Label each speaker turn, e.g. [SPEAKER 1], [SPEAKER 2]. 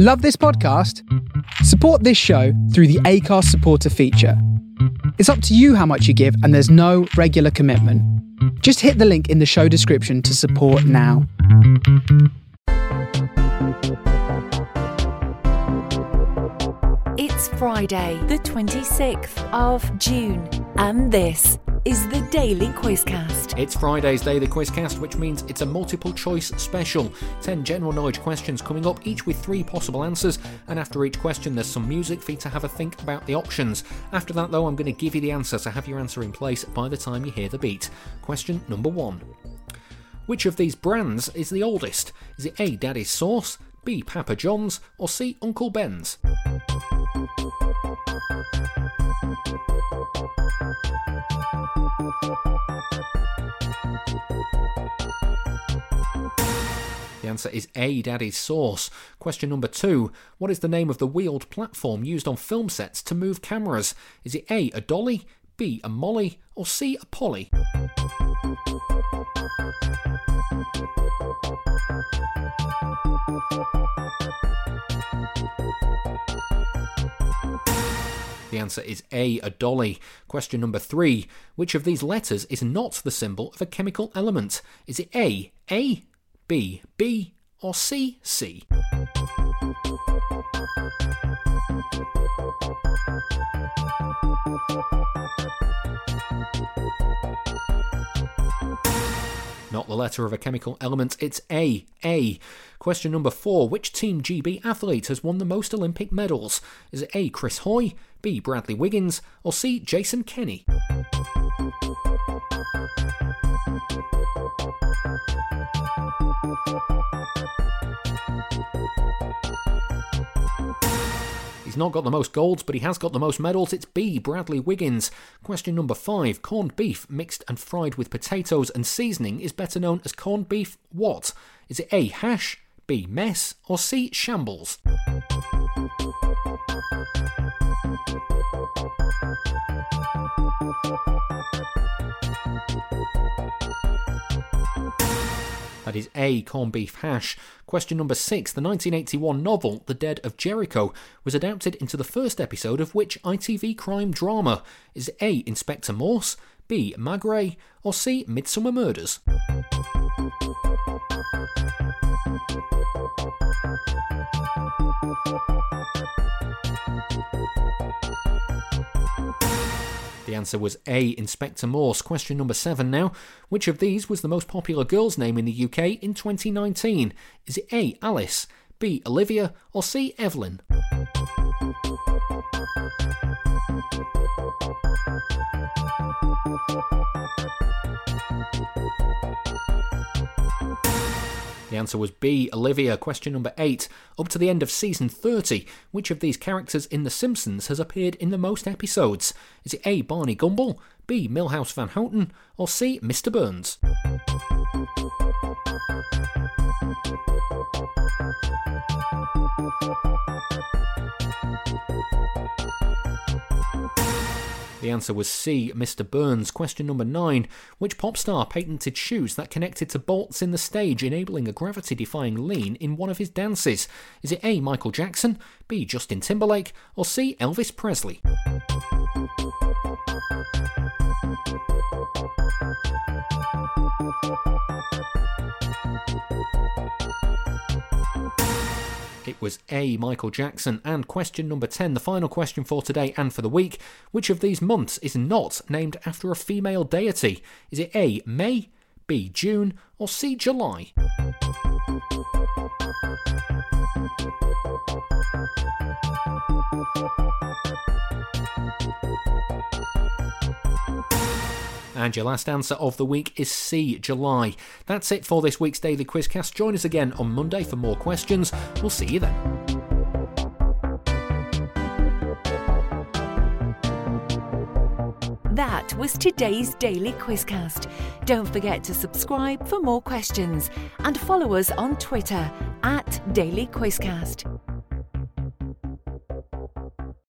[SPEAKER 1] Love this podcast? Support this show through the Acast supporter feature. It's up to you how much you give, and there's no regular commitment. Just hit the link in the show description to support now.
[SPEAKER 2] It's Friday, the 26th of June, and this is the Daily Quizcast.
[SPEAKER 3] It's Friday's Daily Quizcast, which means it's a multiple choice special. 10 general knowledge questions coming up, each with three possible answers, and after each question, there's some music for you to have a think about the options. After that, though, I'm going to give you the answer, so have your answer in place by the time you hear the beat. Question number one Which of these brands is the oldest? Is it A. Daddies Sauce, B. Papa John's, or C. Uncle Ben's? The answer is A, Daddies Sauce. Question number two What is the name of the wheeled platform used on film sets to move cameras? Is it A, a dolly, B, a molly, or C, a polly? The answer is A, a dolly. Question number three Which of these letters is not the symbol of a chemical element? Is it A, A, B, B, or C, C? Not the letter of a chemical element, it's A. A. Question number four Which Team GB athlete has won the most Olympic medals? Is it A. Chris Hoy, B. Bradley Wiggins, or C. Jason Kenny? He's not got the most golds, but he has got the most medals. It's B. Bradley Wiggins. Question number five Corned beef mixed and fried with potatoes and seasoning is better known as corned beef what? Is it A. Hash, B. Mess, or C. Shambles? That is A, corned beef hash. Question number six. The 1981 novel, The Dead of Jericho, was adapted into the first episode of which ITV crime drama? Is A, Inspector Morse, B, Maigret, or C, Midsomer Murders? Answer was A, Inspector Morse. Question number seven now. Which of these was the most popular girl's name in the UK in 2019? Is it A, Alice, B, Olivia, or C, Evelyn? The answer was B, Olivia. Question number 8. Up to the end of season 30, which of these characters in The Simpsons has appeared in the most episodes? Is it A, Barney Gumble, B, Milhouse Van Houten, or C, Mr. Burns? The answer was C, Mr. Burns. Question number nine. Which pop star patented shoes that connected to bolts in the stage, enabling a gravity defying lean in one of his dances? Is it A, Michael Jackson, B, Justin Timberlake, or C, Elvis Presley? Was A. Michael Jackson. And question number 10, the final question for today and for the week. Which of these months is not named after a female deity? Is it A. May, B. June, or C. July? And your last answer of the week is C, July. That's it for this week's Daily Quizcast. Join us again on Monday for more questions. We'll see you then.
[SPEAKER 2] That was today's Daily Quizcast. Don't forget to subscribe for more questions and follow us on Twitter at Daily Quizcast.